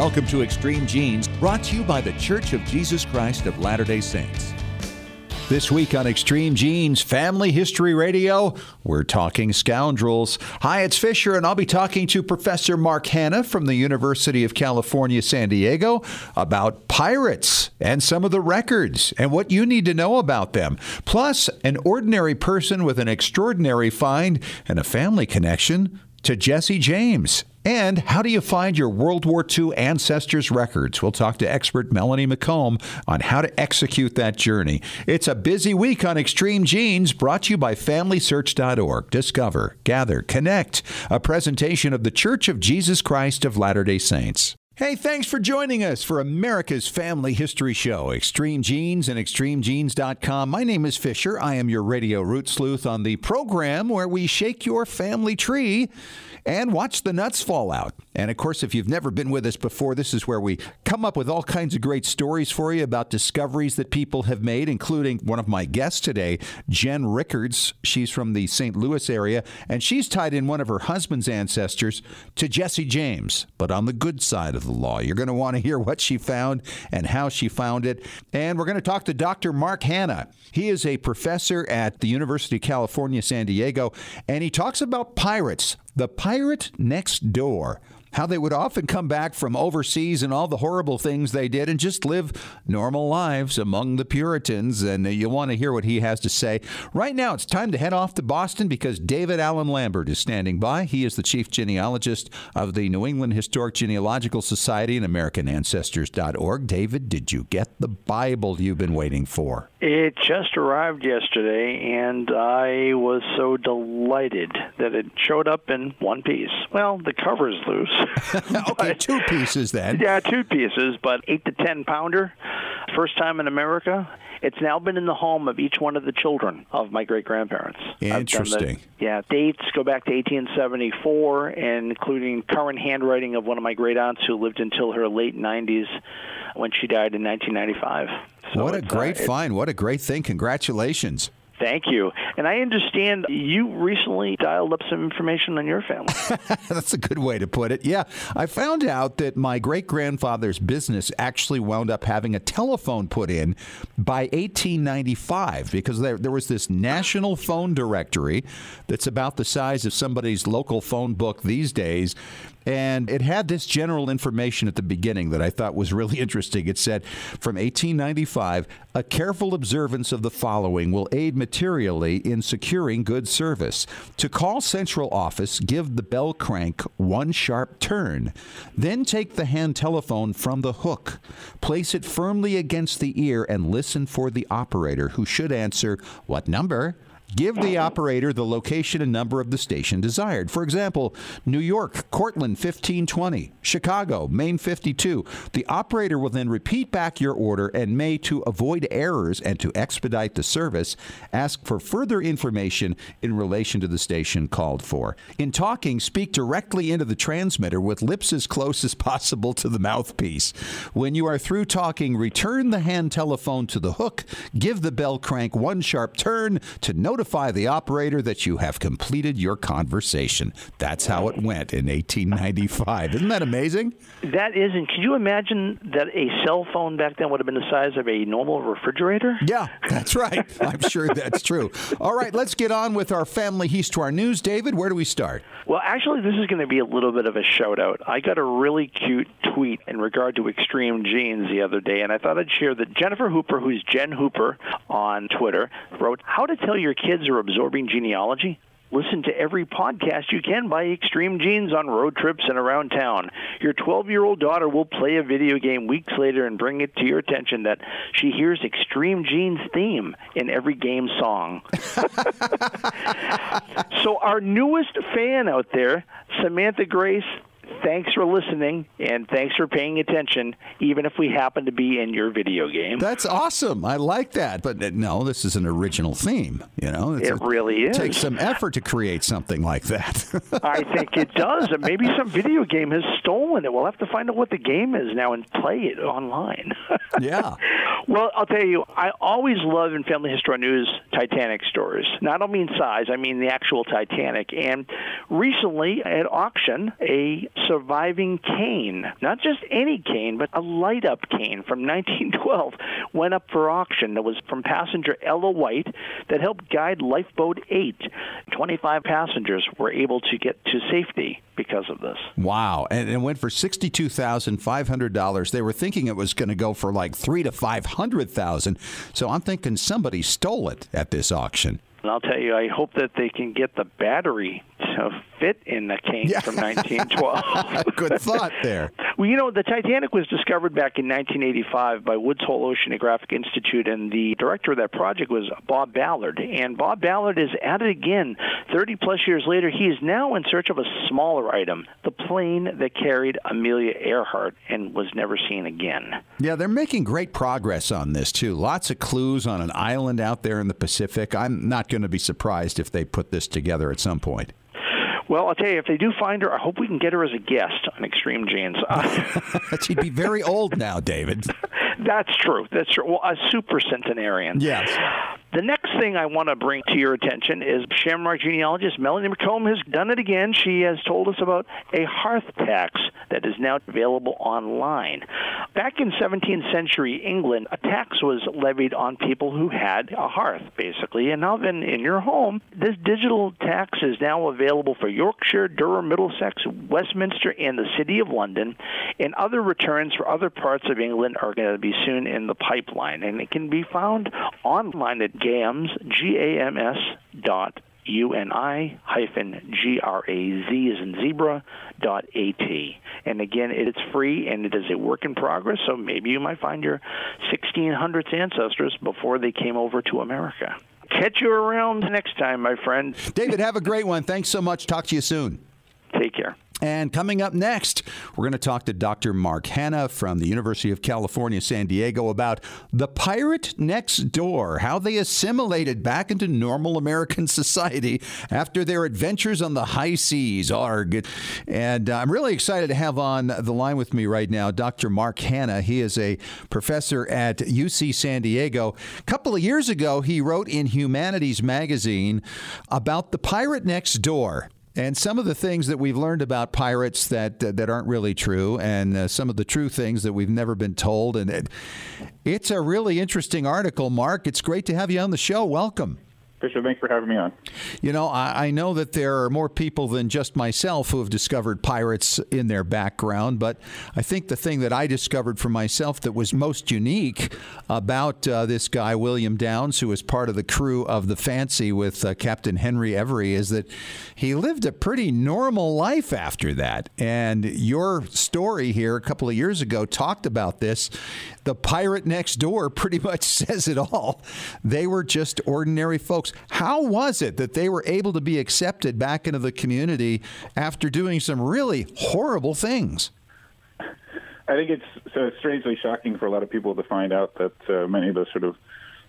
Welcome to Extreme Genes, brought to you by The Church of Jesus Christ of Latter day Saints. This week on Extreme Genes Family History Radio, we're talking scoundrels. Hi, it's Fisher, and I'll be talking to Professor Mark Hanna from the University of California, San Diego about pirates and some of the records and what you need to know about them. Plus, an ordinary person with an extraordinary find and a family connection to Jesse James. And how do you find your World War II ancestors' records? We'll talk to expert Melanie McComb on how to execute that journey. It's a busy week on Extreme Genes, brought to you by FamilySearch.org. Discover, gather, connect. A presentation of the Church of Jesus Christ of Latter day Saints. Hey, thanks for joining us for America's Family History Show, Extreme Genes and ExtremeGenes.com. My name is Fisher. I am your radio root sleuth on the program where we shake your family tree and watch the nuts fall out. And of course, if you've never been with us before, this is where we come up with all kinds of great stories for you about discoveries that people have made, including one of my guests today, Jen Rickards. She's from the St. Louis area, and she's tied in one of her husband's ancestors to Jesse James, but on the good side of the law. You're going to want to hear what she found and how she found it. And we're going to talk to Dr. Mark Hanna. He is a professor at the University of California, San Diego, and he talks about pirates the Pirate Next Door how they would often come back from overseas and all the horrible things they did and just live normal lives among the Puritans. And you'll want to hear what he has to say. Right now, it's time to head off to Boston because David Allen Lambert is standing by. He is the chief genealogist of the New England Historic Genealogical Society and AmericanAncestors.org. David, did you get the Bible you've been waiting for? It just arrived yesterday, and I was so delighted that it showed up in one piece. Well, the cover's loose. okay, two pieces then. Yeah, two pieces, but eight to ten pounder. First time in America. It's now been in the home of each one of the children of my great grandparents. Interesting. The, yeah, dates go back to 1874, and including current handwriting of one of my great aunts who lived until her late 90s when she died in 1995. So what a great uh, find. What a great thing. Congratulations. Thank you. And I understand you recently dialed up some information on your family. That's a good way to put it. Yeah. I found out that my great grandfather's business actually wound up having a telephone put in by 1895 because there, there was this national phone directory that's about the size of somebody's local phone book these days. And it had this general information at the beginning that I thought was really interesting. It said from 1895, a careful observance of the following will aid materially in securing good service. To call central office, give the bell crank one sharp turn. Then take the hand telephone from the hook. Place it firmly against the ear and listen for the operator who should answer, What number? Give the operator the location and number of the station desired. For example, New York, Cortland 1520, Chicago, Main 52. The operator will then repeat back your order and may, to avoid errors and to expedite the service, ask for further information in relation to the station called for. In talking, speak directly into the transmitter with lips as close as possible to the mouthpiece. When you are through talking, return the hand telephone to the hook, give the bell crank one sharp turn to notify notify the operator that you have completed your conversation. That's how it went in 1895. Isn't that amazing? That is. And can you imagine that a cell phone back then would have been the size of a normal refrigerator? Yeah, that's right. I'm sure that's true. All right, let's get on with our family history news. David, where do we start? Well, actually, this is going to be a little bit of a shout out. I got a really cute tweet in regard to extreme genes the other day, and I thought I'd share that Jennifer Hooper, who's Jen Hooper on Twitter, wrote, How to Tell Your Kids kids are absorbing genealogy? Listen to every podcast you can by Extreme Genes on road trips and around town. Your 12 year old daughter will play a video game weeks later and bring it to your attention that she hears Extreme Genes theme in every game song. so, our newest fan out there, Samantha Grace, thanks for listening and thanks for paying attention, even if we happen to be in your video game. That's awesome. I like that. But uh, no, this is an original theme. You know, it's it really is. It takes some effort to create something like that. I think it does. And maybe some video game has stolen it. We'll have to find out what the game is now and play it online. yeah. Well, I'll tell you, I always love in Family History News Titanic stories. Now, I don't mean size, I mean the actual Titanic. And recently at auction, a surviving cane, not just any cane, but a light up cane from 1912, went up for auction. That was from passenger Ella White that helped guide Lifeboat 8. 25 passengers were able to get to safety because of this. Wow. And it went for $62,500. They were thinking it was going to go for like three to 500,000. So I'm thinking somebody stole it at this auction. And I'll tell you, I hope that they can get the battery fit in the cane yeah. from 1912. Good thought there. well, you know, the Titanic was discovered back in 1985 by Woods Hole Oceanographic Institute, and the director of that project was Bob Ballard. And Bob Ballard is at it again 30 plus years later. He is now in search of a smaller item, the plane that carried Amelia Earhart and was never seen again. Yeah, they're making great progress on this, too. Lots of clues on an island out there in the Pacific. I'm not going to be surprised if they put this together at some point. Well, I'll tell you, if they do find her, I hope we can get her as a guest on Extreme Genes. Uh, she'd be very old now, David. That's true. That's true. Well, a super centenarian. Yes. The next thing I want to bring to your attention is Shamrock genealogist Melanie McComb has done it again. She has told us about a hearth tax that is now available online. Back in 17th century England, a tax was levied on people who had a hearth, basically, an oven in your home. This digital tax is now available for Yorkshire, Durham, Middlesex, Westminster, and the City of London. And other returns for other parts of England are going to be soon in the pipeline. And it can be found online at GAMS, G-A-M-S dot U-N-I hyphen G-R-A-Z as in zebra dot A-T. And again, it's free and it is a work in progress, so maybe you might find your 1600s ancestors before they came over to America. Catch you around next time, my friend. David, have a great one. Thanks so much. Talk to you soon. Take care. And coming up next, we're going to talk to Dr. Mark Hanna from the University of California, San Diego about the pirate next door, how they assimilated back into normal American society after their adventures on the high seas. Arg. And I'm really excited to have on the line with me right now Dr. Mark Hanna. He is a professor at UC San Diego. A couple of years ago, he wrote in Humanities Magazine about the pirate next door and some of the things that we've learned about pirates that uh, that aren't really true, and uh, some of the true things that we've never been told. And it, it's a really interesting article, Mark. It's great to have you on the show. Welcome. Fisher, thanks for having me on. You know, I, I, know that there are more people than just myself who have discovered pirates in their background, but I think the thing that I discovered for myself that was most unique about uh, this guy, William Downs, who was part of the crew of the Fancy with uh, Captain Henry Every, is that he lived a pretty normal life after that. And your story here a couple of years ago talked about this. The pirate next door pretty much says it all. They were just ordinary folks. How was it that they were able to be accepted back into the community after doing some really horrible things? I think it's so strangely shocking for a lot of people to find out that uh, many of the sort of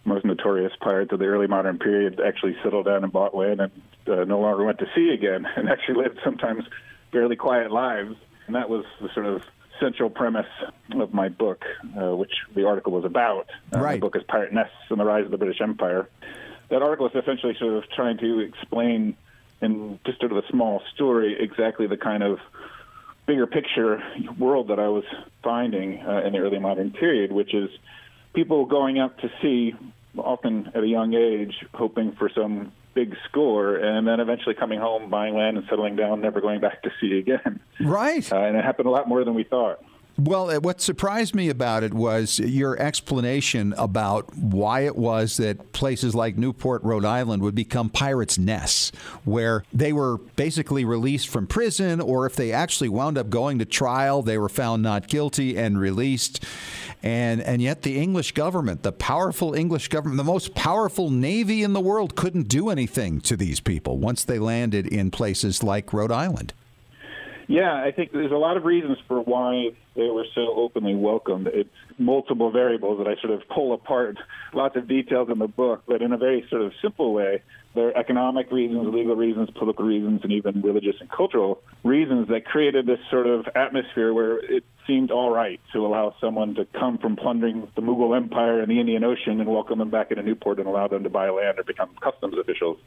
most notorious pirates of the early modern period actually settled down and bought land and uh, no longer went to sea again and actually lived sometimes fairly quiet lives. And that was the sort of central premise of my book, uh, which the article was about. Uh, right. The book is Pirate Nests and the Rise of the British Empire that article is essentially sort of trying to explain in just sort of a small story exactly the kind of bigger picture world that I was finding uh, in the early modern period, which is people going out to sea, often at a young age, hoping for some big score, and then eventually coming home, buying land, and settling down, never going back to sea again. Right. Uh, and it happened a lot more than we thought. Well, uh, what surprised me about it was your explanation about why it was that places like Newport, Rhode Island would become pirates' nests, where they were basically released from prison, or if they actually wound up going to trial, they were found not guilty and released. And, and yet, the English government, the powerful English government, the most powerful navy in the world, couldn't do anything to these people once they landed in places like Rhode Island. Yeah, I think there's a lot of reasons for why they were so openly welcomed. It's multiple variables that I sort of pull apart, lots of details in the book, but in a very sort of simple way. There are economic reasons, legal reasons, political reasons, and even religious and cultural reasons that created this sort of atmosphere where it seemed all right to allow someone to come from plundering the Mughal Empire and the Indian Ocean and welcome them back into Newport and allow them to buy land or become customs officials.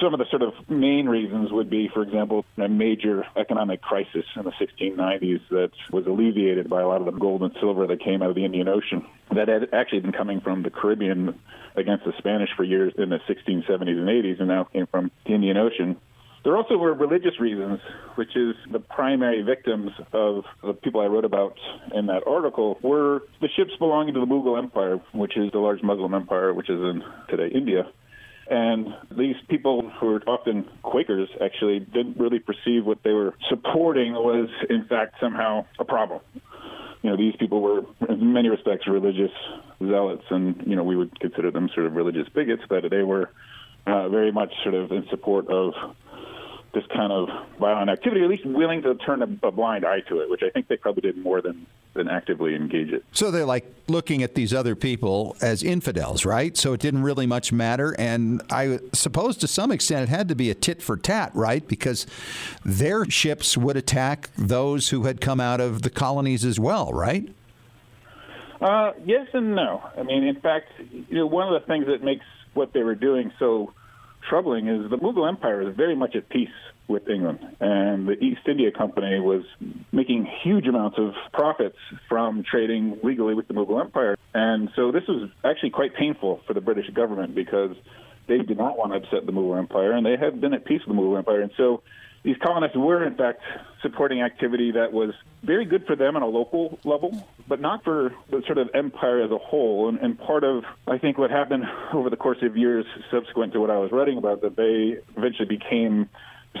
Some of the sort of main reasons would be, for example, a major economic crisis in the 1690s that was alleviated by a lot of the gold and silver that came out of the Indian Ocean that had actually been coming from the Caribbean against the Spanish for years in the 1670s and 80s and now came from the Indian Ocean. There also were religious reasons, which is the primary victims of the people I wrote about in that article were the ships belonging to the Mughal Empire, which is the large Muslim empire, which is in today India. And these people who were often Quakers actually didn't really perceive what they were supporting was, in fact, somehow a problem. You know, these people were, in many respects, religious zealots, and, you know, we would consider them sort of religious bigots, but they were uh, very much sort of in support of this kind of violent activity, at least willing to turn a, a, blind eye to it, which I think they probably did more than, than actively engage it. So they're like looking at these other people as infidels, right? So it didn't really much matter. And I suppose to some extent it had to be a tit for tat, right? Because their ships would attack those who had come out of the colonies as well, right? Uh, yes and no. I mean, in fact, you know, one of the things that makes what they were doing so troubling is the Mughal Empire is very much at peace with England, and the East India Company was making huge amounts of profits from trading legally with the Mughal Empire. And so this was actually quite painful for the British government because they did not want to upset the Mughal Empire, and they had been at peace with the Mughal Empire. And so these colonists were, in fact, supporting activity that was very good for them on a local level, but not for the sort of empire as a whole. And, and part of, I think, what happened over the course of years subsequent to what I was writing about, that they eventually became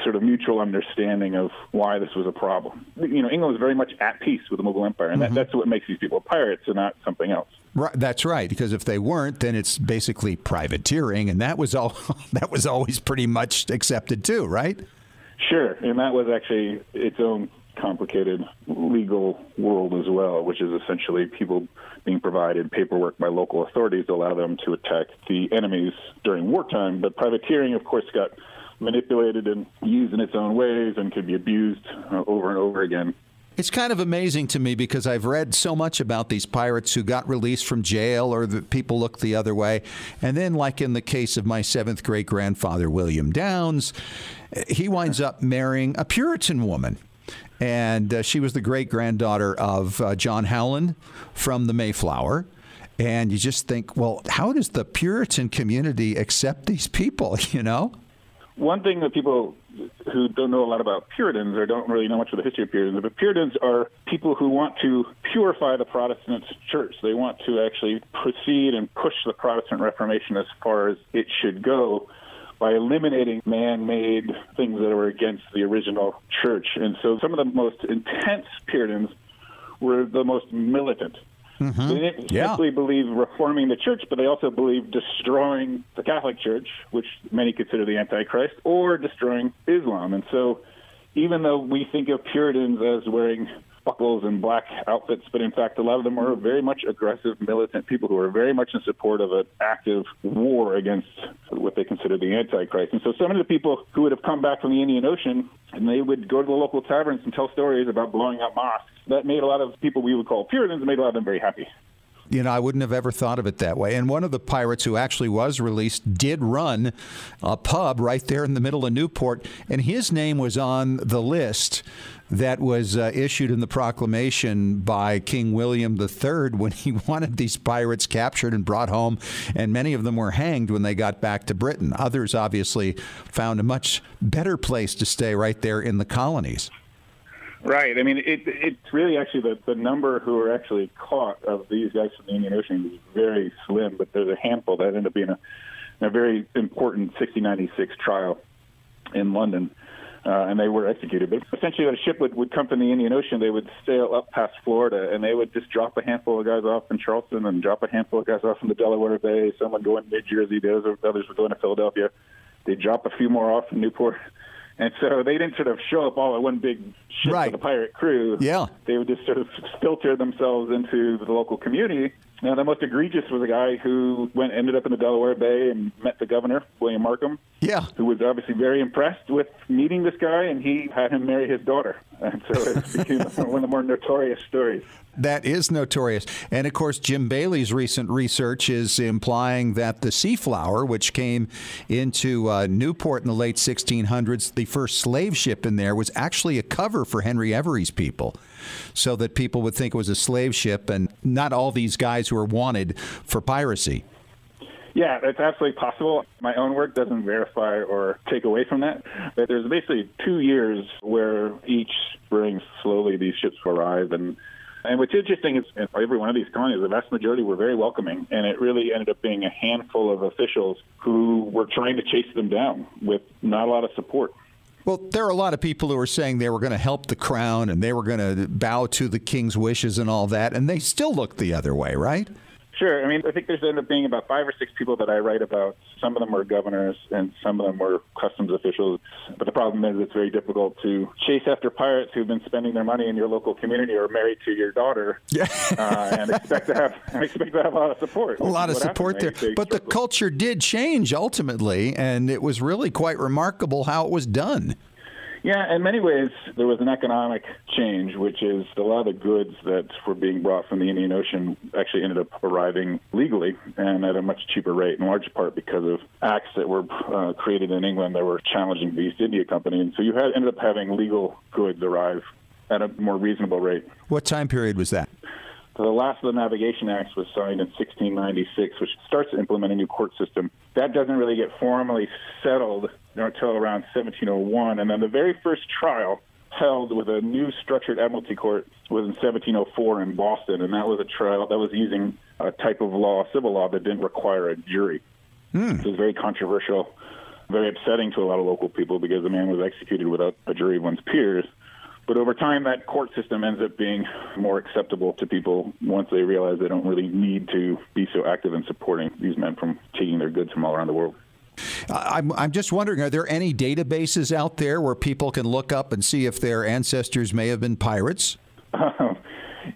sort of mutual understanding of why this was a problem. You know, England was very much at peace with the Mughal Empire, and mm-hmm. that, that's what makes these people pirates and not something else. Right, that's right. Because if they weren't, then it's basically privateering, and that was all. that was always pretty much accepted too, right? Sure, and that was actually its own complicated legal world as well, which is essentially people being provided paperwork by local authorities to allow them to attack the enemies during wartime. But privateering, of course, got manipulated and used in its own ways and could be abused uh, over and over again. It's kind of amazing to me because I've read so much about these pirates who got released from jail or the people look the other way. And then, like in the case of my seventh great grandfather, William Downs, he winds up marrying a Puritan woman. And uh, she was the great granddaughter of uh, John Howland from the Mayflower. And you just think, well, how does the Puritan community accept these people, you know? One thing that people who don't know a lot about Puritans or don't really know much of the history of Puritans, but Puritans are people who want to purify the Protestant church. They want to actually proceed and push the Protestant Reformation as far as it should go by eliminating man-made things that were against the original church. And so some of the most intense Puritans were the most militant. Mm-hmm. They didn't yeah. simply believe reforming the church, but they also believed destroying the Catholic Church, which many consider the Antichrist, or destroying Islam. And so, even though we think of Puritans as wearing buckles and black outfits, but in fact, a lot of them are very much aggressive, militant people who are very much in support of an active war against what they consider the Antichrist. And so, some of the people who would have come back from the Indian Ocean and they would go to the local taverns and tell stories about blowing up mosques. That made a lot of people we would call Puritans, made a lot of them very happy. You know, I wouldn't have ever thought of it that way. And one of the pirates who actually was released did run a pub right there in the middle of Newport, and his name was on the list that was uh, issued in the proclamation by King William III when he wanted these pirates captured and brought home, and many of them were hanged when they got back to Britain. Others obviously found a much better place to stay right there in the colonies. Right. I mean, it, it's really actually the, the number who are actually caught of these guys from the Indian Ocean is very slim, but there's a handful that end up being a, a very important 1696 trial in London uh, and they were executed. But essentially, when a ship would, would come from the Indian Ocean, they would sail up past Florida, and they would just drop a handful of guys off in Charleston and drop a handful of guys off in the Delaware Bay. Some would go in New Jersey, the others, others would go into Philadelphia. They'd drop a few more off in Newport. And so they didn't sort of show up all at one big ship right. with a pirate crew. Yeah. They would just sort of filter themselves into the local community. Now, the most egregious was a guy who went ended up in the Delaware Bay and met the governor, William Markham. Yeah. Who was obviously very impressed with meeting this guy, and he had him marry his daughter. and so it became one of the more notorious stories. That is notorious. And of course, Jim Bailey's recent research is implying that the Seaflower, which came into uh, Newport in the late 1600s, the first slave ship in there, was actually a cover for Henry Every's people. So that people would think it was a slave ship and not all these guys who are wanted for piracy. Yeah, it's absolutely possible. My own work doesn't verify or take away from that. But there's basically two years where each spring, slowly, these ships arrive. And, and what's interesting is in every one of these colonies, the vast majority were very welcoming. And it really ended up being a handful of officials who were trying to chase them down with not a lot of support. Well, there are a lot of people who are saying they were going to help the crown and they were going to bow to the king's wishes and all that, and they still look the other way, right? Sure. I mean, I think there's ended up being about five or six people that I write about. Some of them were governors and some of them were customs officials. But the problem is it's very difficult to chase after pirates who've been spending their money in your local community or married to your daughter yeah. uh, and expect to have expect to have a lot of support. A lot of support there. But the culture did change ultimately, and it was really quite remarkable how it was done. Yeah, in many ways, there was an economic change, which is a lot of the goods that were being brought from the Indian Ocean actually ended up arriving legally and at a much cheaper rate, in large part because of acts that were uh, created in England that were challenging the East India Company. And so you had ended up having legal goods arrive at a more reasonable rate. What time period was that? So the last of the Navigation Acts was signed in 1696, which starts to implement a new court system. That doesn't really get formally settled until around 1701, and then the very first trial held with a new structured admiralty court was in 1704 in Boston, and that was a trial that was using a type of law, civil law, that didn't require a jury. Hmm. It was very controversial, very upsetting to a lot of local people because the man was executed without a jury of one's peers. But over time, that court system ends up being more acceptable to people once they realize they don't really need to be so active in supporting these men from taking their goods from all around the world. I'm, I'm just wondering are there any databases out there where people can look up and see if their ancestors may have been pirates?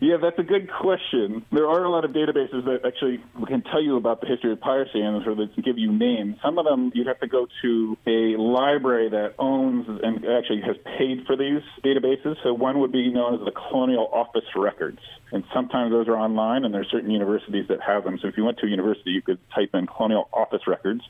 Yeah, that's a good question. There are a lot of databases that actually can tell you about the history of piracy and sort of give you names. Some of them you'd have to go to a library that owns and actually has paid for these databases. So one would be known as the Colonial Office Records. And sometimes those are online, and there are certain universities that have them. So if you went to a university, you could type in Colonial Office Records.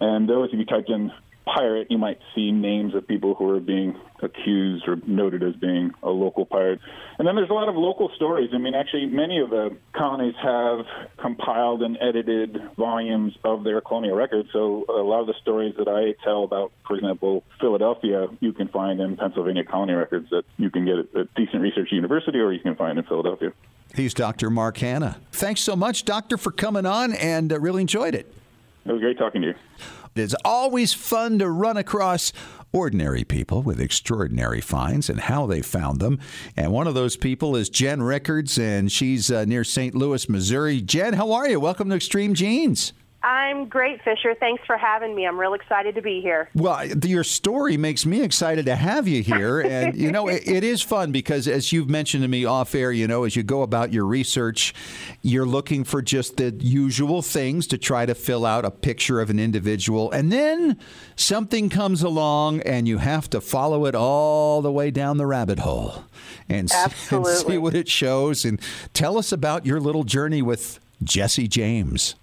And those, if you typed in pirate, you might see names of people who are being accused or noted as being a local pirate. And then there's a lot of local stories. I mean, actually, many of the colonies have compiled and edited volumes of their colonial records. So a lot of the stories that I tell about, for example, Philadelphia, you can find in Pennsylvania colony records that you can get at decent research university or you can find in Philadelphia. He's Dr. Mark Hanna. Thanks so much, Doctor, for coming on and uh, really enjoyed it. It was great talking to you. It's always fun to run across ordinary people with extraordinary finds and how they found them. And one of those people is Jen Rickards, and she's uh, near St. Louis, Missouri. Jen, how are you? Welcome to Extreme Genes. I'm great, Fisher. Thanks for having me. I'm real excited to be here. Well, your story makes me excited to have you here. And, you know, it, it is fun because, as you've mentioned to me off air, you know, as you go about your research, you're looking for just the usual things to try to fill out a picture of an individual. And then something comes along and you have to follow it all the way down the rabbit hole and, see, and see what it shows. And tell us about your little journey with Jesse James.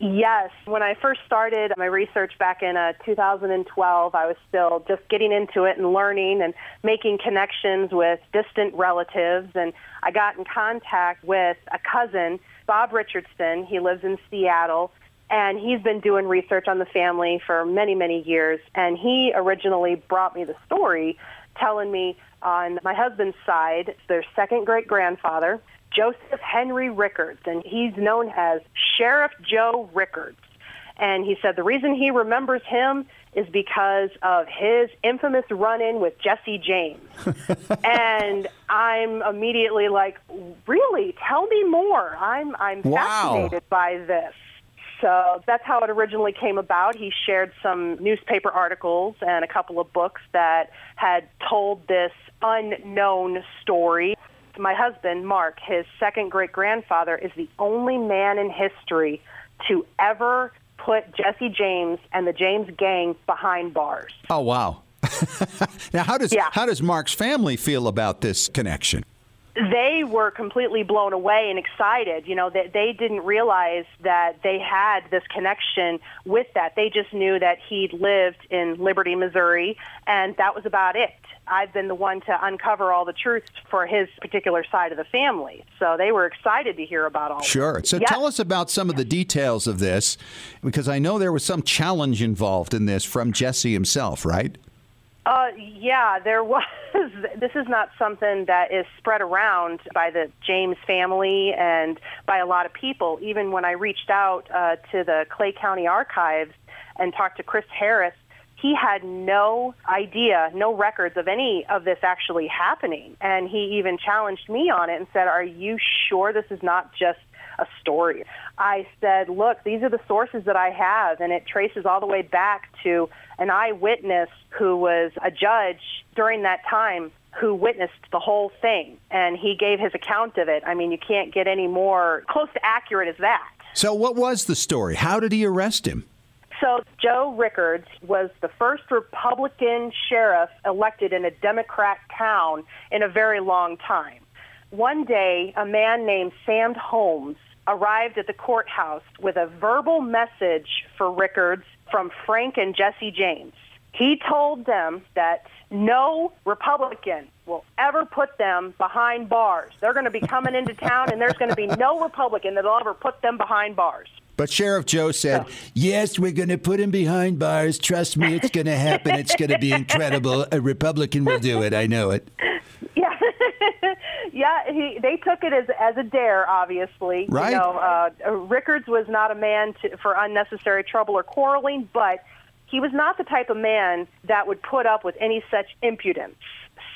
Yes. When I first started my research back in uh, 2012, I was still just getting into it and learning and making connections with distant relatives. And I got in contact with a cousin, Bob Richardson. He lives in Seattle. And he's been doing research on the family for many, many years. And he originally brought me the story telling me on my husband's side, their second great grandfather Joseph Henry Rickards, and he's known as Sheriff Joe Rickards. And he said the reason he remembers him is because of his infamous run-in with Jesse James. and I'm immediately like, really? Tell me more. I'm I'm wow. fascinated by this. So that's how it originally came about. He shared some newspaper articles and a couple of books that had told this unknown story my husband, Mark, his second great grandfather, is the only man in history to ever put Jesse James and the James gang behind bars. Oh, wow. now, how does Yeah. how does Mark's family feel about this connection? They were completely blown away and excited. You know, that they didn't realize that they had this connection with that. They just knew that he'd lived in Liberty, Missouri, and that was about it. I've been the one to uncover all the truth for his particular side of the family. So they were excited to hear about all Sure. it. So Yes. tell us about some of the details of this, because I know there was some challenge involved in this from Jesse himself, right? Uh, yeah, there was. This is not something that is spread around by the James family and by a lot of people. Even when I reached out uh, to the Clay County Archives and talked to Chris Harris, he had no idea, no records of any of this actually happening. And he even challenged me on it and said, Are you sure this is not just a story? I said, Look, these are the sources that I have, and it traces all the way back to an eyewitness who was a judge during that time who witnessed the whole thing. And he gave his account of it. I mean, you can't get any more close to accurate as that. So what was the story? How did he arrest him? So Joe Rickards was the first Republican sheriff elected in a Democrat town in a very long time. One day, a man named Sam Holmes arrived at the courthouse with a verbal message for Rickards from Frank and Jesse James. He told them that no Republican will ever put them behind bars. They're going to be coming into town, and there's going to be no Republican that'll ever put them behind bars. But Sheriff Joe said, Yes, we're going to put him behind bars. Trust me, it's going to happen. It's going to be incredible. A Republican will do it. I know it. Yeah. He they took it as as a dare, obviously. Right. You know, uh, Rickards was not a man to, for unnecessary trouble or quarreling, but he was not the type of man that would put up with any such impudence.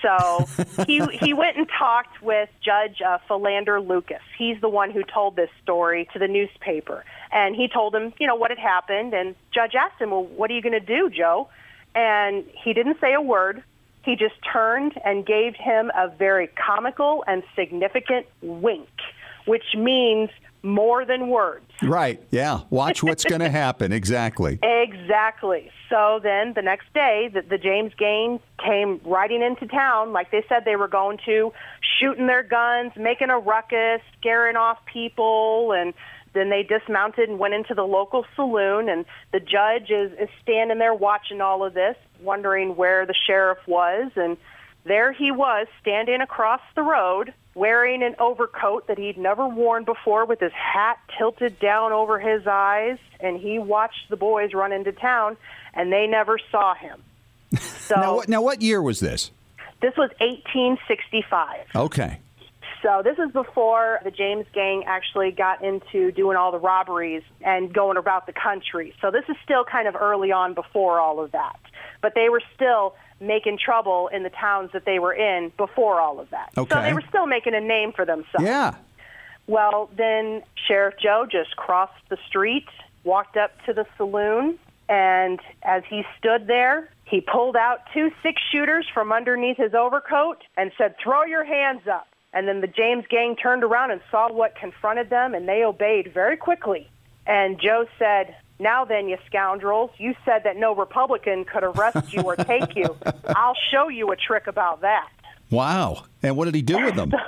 So he he went and talked with Judge uh, Philander Lucas. He's the one who told this story to the newspaper, and he told him, you know, what had happened. And Judge asked him, "Well, what are you going to do, Joe?" And he didn't say a word. He just turned and gave him a very comical and significant wink, which means more than words. Right. Yeah. Watch what's going to happen. Exactly. Exactly. So then the next day, the, the James gang came riding into town like they said they were going to, shooting their guns, making a ruckus, scaring off people, and then they dismounted and went into the local saloon. And the judge is, is standing there watching all of this, wondering where the sheriff was. And there he was, standing across the road, wearing an overcoat that he'd never worn before with his hat tilted down over his eyes. And he watched the boys run into town, and they never saw him. So Now, what, now, what year was this? this was 1865. Okay. So this is before the James gang actually got into doing all the robberies and going about the country. So this is still kind of early on before all of that. But they were still making trouble in the towns that they were in before all of that. Okay. So they were still making a name for themselves. Yeah. Well, then Sheriff Joe just crossed the street, walked up to the saloon, and as he stood there, he pulled out two six shooters from underneath his overcoat and said, Throw your hands up. And then the James gang turned around and saw what confronted them, and they obeyed very quickly. And Joe said, Now then, you scoundrels, you said that no Republican could arrest you or take you. I'll show you a trick about that. Wow. And what did he do with them?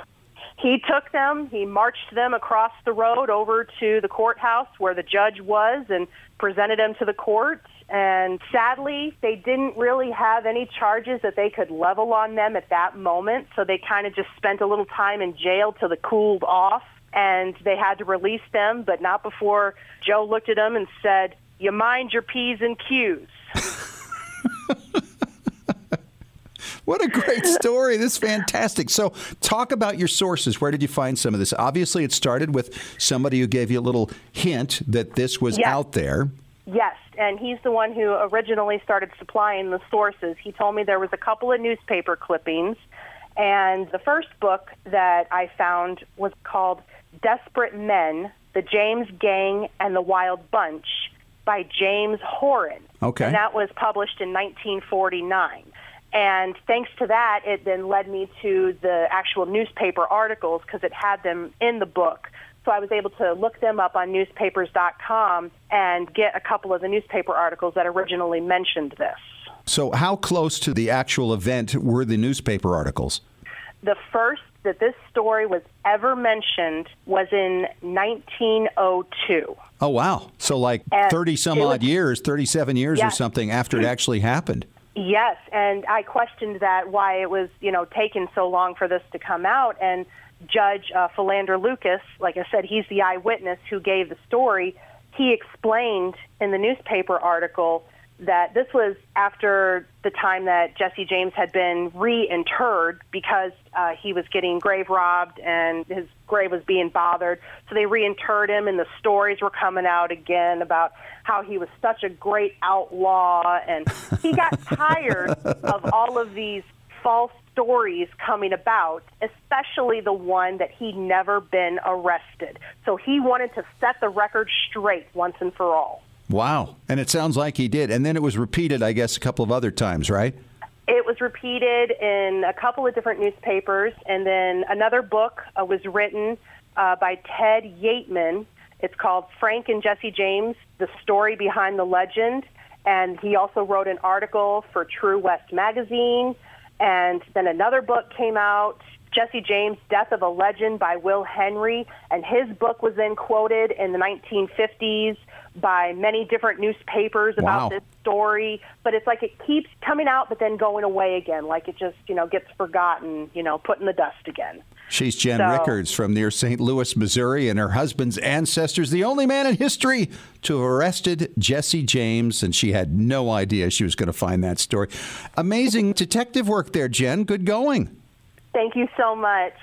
He took them, he marched them across the road over to the courthouse where the judge was and presented them to the court. And sadly, they didn't really have any charges that they could level on them at that moment. So they kind of just spent a little time in jail till they cooled off. And they had to release them, but not before Joe looked at them and said, You mind your P's and Q's. What a great story. This is fantastic. So, talk about your sources. Where did you find some of this? Obviously, it started with somebody who gave you a little hint that this was Yes. out there. Yes, and he's the one who originally started supplying the sources. He told me there was a couple of newspaper clippings, and the first book that I found was called Desperate Men, The James Gang and the Wild Bunch by James Horan. Okay. And that was published in 1949. And thanks to that, it then led me to the actual newspaper articles because it had them in the book. So I was able to look them up on newspapers.com and get a couple of the newspaper articles that originally mentioned this. So, how close to the actual event were the newspaper articles? The first that this story was ever mentioned was in 1902. Oh, wow. So, like 30 some odd years, 37 years yes. or something after it actually happened. Yes, and I questioned that why it was, you know, taken so long for this to come out. And Judge uh, Philander Lucas, like I said, he's the eyewitness who gave the story. He explained in the newspaper article that this was after the time that Jesse James had been reinterred because uh, he was getting grave robbed and his grave was being bothered. So they reinterred him, and the stories were coming out again about how he was such a great outlaw. And he got tired of all of these false stories coming about, especially the one that he'd never been arrested. So he wanted to set the record straight once and for all. Wow. And it sounds like he did. And then it was repeated, I guess, a couple of other times, right? It was repeated in a couple of different newspapers. And then another book uh, was written uh, by Ted Yeatman. It's called Frank and Jesse James The Story Behind the Legend. And he also wrote an article for True West magazine. And then another book came out Jesse James, Death of a Legend by Will Henry, and his book was then quoted in the 1950s by many different newspapers about wow. this story, but it's like it keeps coming out but then going away again, like it just, you know, gets forgotten, you know, put in the dust again. She's Jen so, Rickards from near St. Louis, Missouri, and her husband's ancestors, the only man in history to have arrested Jesse James, and she had no idea she was going to find that story. Amazing detective work there, Jen. Good going. Thank you so much.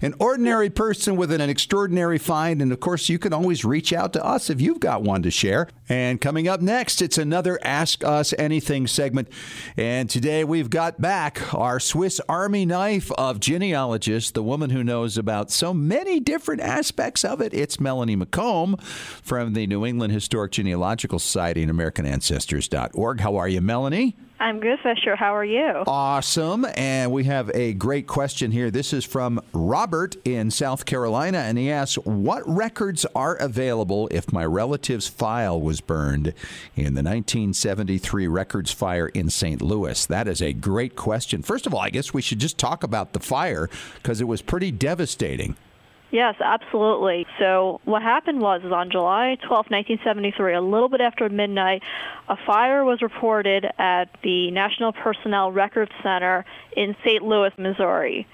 An ordinary person with an, extraordinary find. And of course, you can always reach out to us if you've got one to share. And coming up next, it's another Ask Us Anything segment. And today we've got back our Swiss Army knife of genealogists, the woman who knows about so many different aspects of it. It's Melanie McComb from the New England Historic Genealogical Society and AmericanAncestors.org. How are you, Melanie? I'm good, Fisher. How are you? Awesome. And we have a great question here. This is from Robert in South Carolina, and he asks, What records are available if my relative's file was burned in the 1973 records fire in St. Louis? That is a great question. First of all, I guess we should just talk about the fire because it was pretty devastating. Yes, absolutely. So what happened was is on July 12, 1973, a little bit after midnight, a fire was reported at the National Personnel Records Center in St. Louis, Missouri.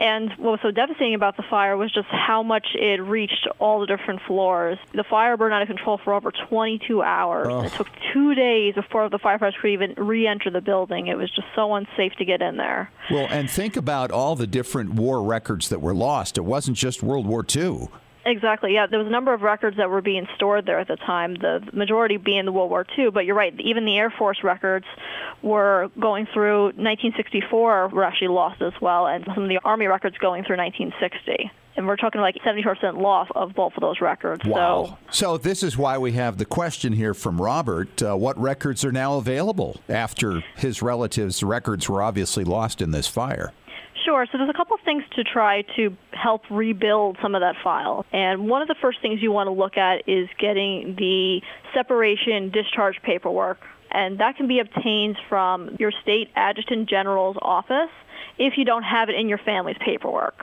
And what was so devastating about the fire was just how much it reached all the different floors. The fire burned out of control for over 22 hours. Oh. It took two days before the firefighters could even re-enter the building. It was just so unsafe to get in there. Well, and think about all the different war records that were lost. It wasn't just World War II. Exactly. Yeah, there was a number of records that were being stored there at the time. The majority being the World War II. But you're right. Even the Air Force records were going through 1964 were actually lost as well, and some of the Army records going through 1960 and we're talking like 70% loss of both of those records. Wow. So, so this is why we have the question here from Robert: uh, What records are now available after his relatives' records were obviously lost in this fire? Sure. So there's a couple of things to try to help rebuild some of that file. And one of the first things you want to look at is getting the separation discharge paperwork. And that can be obtained from your state adjutant general's office if you don't have it in your family's paperwork.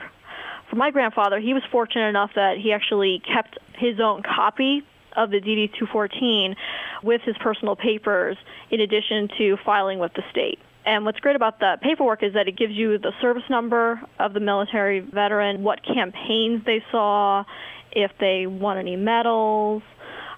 For my grandfather, he was fortunate enough that he actually kept his own copy of the DD 214 with his personal papers in addition to filing with the state. And what's great about the paperwork is that it gives you the service number of the military veteran, what campaigns they saw, if they won any medals,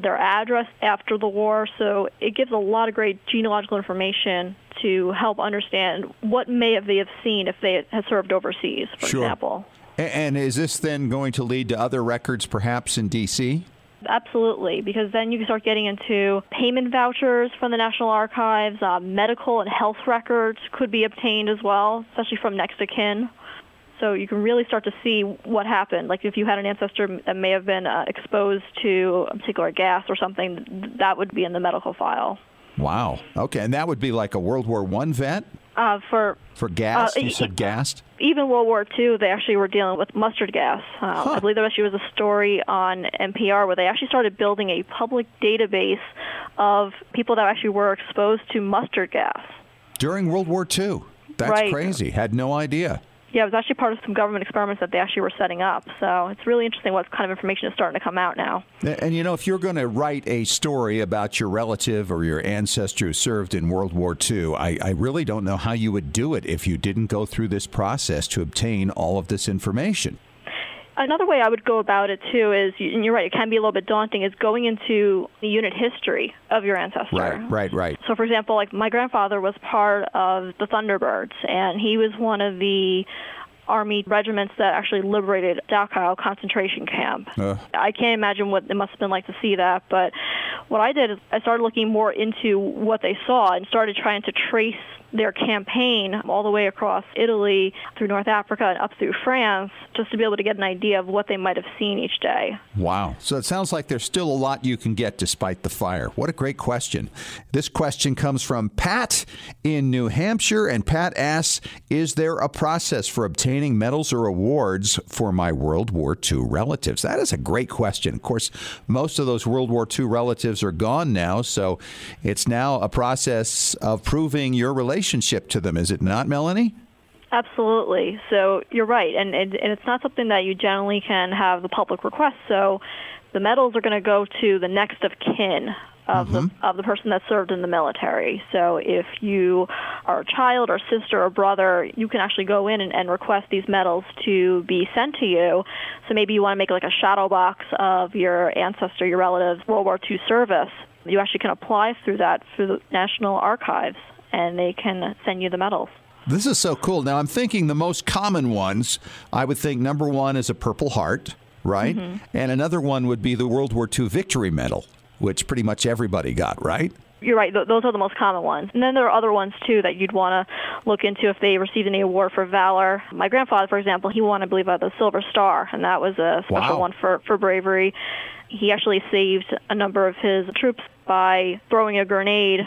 their address after the war. So it gives a lot of great genealogical information to help understand what may have they have seen if they had served overseas, for sure. example. And is this then going to lead to other records perhaps in D.C.? Absolutely, because then you can start getting into payment vouchers from the National Archives, uh, medical and health records could be obtained as well, especially from next of kin. So you can really start to see what happened. Like if you had an ancestor that may have been uh, exposed to a particular gas or something, that would be in the medical file. Wow. Okay, and that would be like a World War One vet. Uh, for for gas, uh, you said gassed. Even World War II, they actually were dealing with mustard gas. Uh, huh. I believe there actually was a story on NPR where they actually started building a public database of people that actually were exposed to mustard gas. During World War II. That's Right. crazy. Had no idea. Yeah, it was actually part of some government experiments that they actually were setting up. So it's really interesting what kind of information is starting to come out now. And you know, if you're going to write a story about your relative or your ancestor who served in World War II, I, I really don't know how you would do it if you didn't go through this process to obtain all of this information. Another way I would go about it too is, and you're right, it can be a little bit daunting, is going into the unit history of your ancestor. Right, right, right. So, for example, like my grandfather was part of the Thunderbirds, and he was one of the army regiments that actually liberated Dachau concentration camp. Uh. I can't imagine what it must have been like to see that, but what I did is I started looking more into what they saw and started trying to trace their campaign all the way across Italy, through North Africa, and up through France, just to be able to get an idea of what they might have seen each day. Wow. So it sounds like there's still a lot you can get despite the fire. What a great question. This question comes from Pat in New Hampshire, and Pat asks Is there a process for obtaining medals or awards for my World War II relatives? That is a great question. Of course, most of those World War II relatives are gone now, so it's now a process of proving your relationship to them, is it not, Melanie? Absolutely. So you're right, and, and and it's not something that you generally can have the public request. So the medals are going to go to the next of kin of the mm-hmm. of the person that served in the military. So if you are a child or sister or brother, you can actually go in and, and request these medals to be sent to you. So maybe you want to make like a shadow box of your ancestor, your relative's World War II service. You actually can apply through that through the National Archives, and they can send you the medals. This is so cool. Now, I'm thinking the most common ones, I would think number one is a Purple Heart, right? Mm-hmm. And another one would be the World War II Victory Medal, which pretty much everybody got, right? You're right. Th- those are the most common ones. And then there are other ones too that you'd want to look into if they received any award for valor. My grandfather, for example, he won, I believe, the Silver Star, and that was a special Wow. one for for bravery. He actually saved a number of his troops by throwing a grenade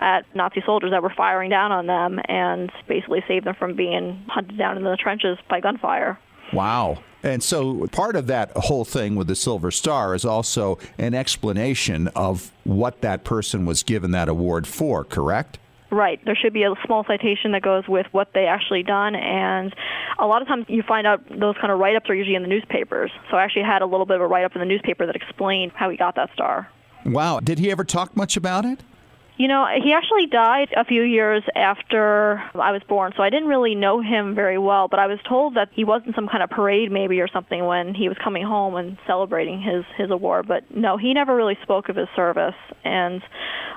at Nazi soldiers that were firing down on them, and basically saved them from being hunted down in the trenches by gunfire. Wow. And so part of that whole thing with the Silver Star is also an explanation of what that person was given that award for, correct? Right. There should be a small citation that goes with what they actually done, and a lot of times you find out those kind of write-ups are usually in the newspapers. So I actually had a little bit of a write-up in the newspaper that explained how he got that star. Wow. Did he ever talk much about it? You know, he actually died a few years after I was born, so I didn't really know him very well, but I was told that he was in some kind of parade maybe or something when he was coming home and celebrating his his award, but no, he never really spoke of his service and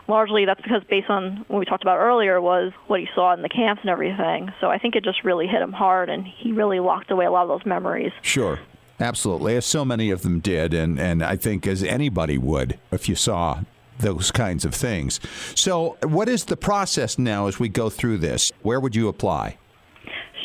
largely that's because based on what we talked about earlier was what he saw in the camps and everything. So I think it just really hit him hard and he really locked away a lot of those memories. Sure. Absolutely. As so many of them did, and, and I think as anybody would if you saw those kinds of things. So, what is the process now as we go through this? Where would you apply?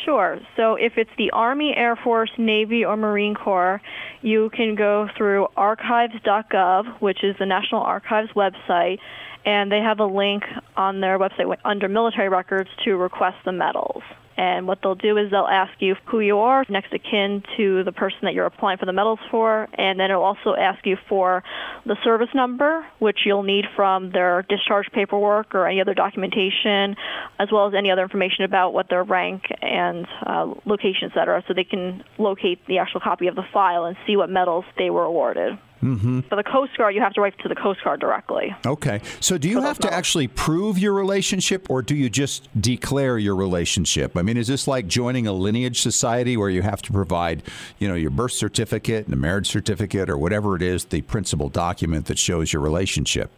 Sure. So if it's the Army, Air Force, Navy, or Marine Corps, you can go through archives.gov, which is the National Archives website, and they have a link on their website under military records to request the medals. And what they'll do is they'll ask you who you are, next of kin to the person that you're applying for the medals for, and then it'll also ask you for the service number, which you'll need from their discharge paperwork or any other documentation, as well as any other information about what their rank and uh, location, et cetera, so they can locate the actual copy of the file and see what medals they were awarded. Mm-hmm. For the Coast Guard, you have to write to the Coast Guard directly. Okay. So, do you have to actually prove your relationship or do you just declare your relationship? I mean, is this like joining a lineage society where you have to provide, you know, your birth certificate and a marriage certificate or whatever it is, the principal document that shows your relationship?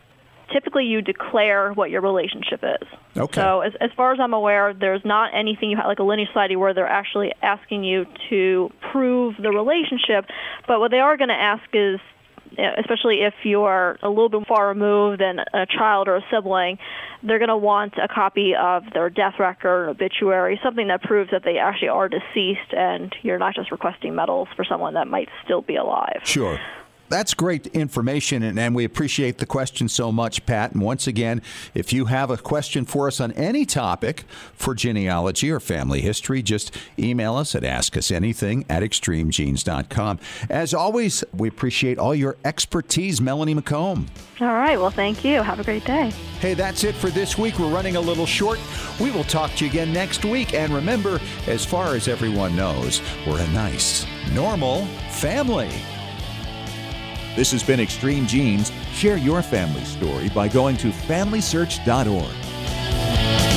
typically you declare what your relationship is. Okay. So as, as far as I'm aware, there's not anything you have, like a lineage society where they're actually asking you to prove the relationship. But what they are going to ask is, especially if you're a little bit far removed than a child or a sibling, they're going to want a copy of their death record, obituary, something that proves that they actually are deceased and you're not just requesting medals for someone that might still be alive. Sure. That's great information, and, and we appreciate the question so much, Pat. And once again, if you have a question for us on any topic for genealogy or family history, just email us at askusanything at extremegenes.com. As always, we appreciate all your expertise, Melanie McComb. All right. Well, thank you. Have a great day. Hey, that's it for this week. We're running a little short. We will talk to you again next week. And remember, as far as everyone knows, we're a nice, normal family. This has been Extreme Genes. Share your family story by going to FamilySearch.org.